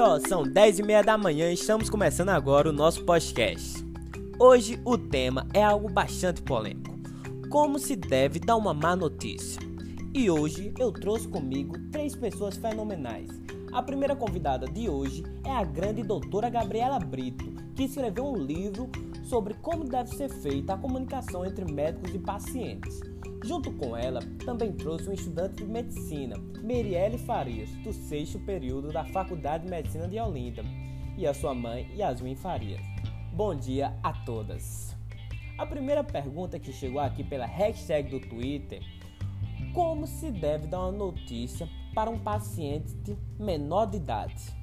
Ó, são 10 e meia da manhã e estamos começando agora o nosso podcast. Hoje o tema é algo bastante polêmico: como se deve dar uma má notícia. E hoje eu trouxe comigo três pessoas fenomenais. A primeira convidada de hoje é a grande doutora Gabriela Brito, que escreveu um livro sobre como deve ser feita a comunicação entre médicos e pacientes. Junto com ela, também trouxe um estudante de medicina, Merielle Farias, do sexto período da Faculdade de Medicina de Olinda, e a sua mãe, Yasmin Farias. Bom dia a todas! A primeira pergunta que chegou aqui pela hashtag do Twitter: Como se deve dar uma notícia para um paciente menor de idade?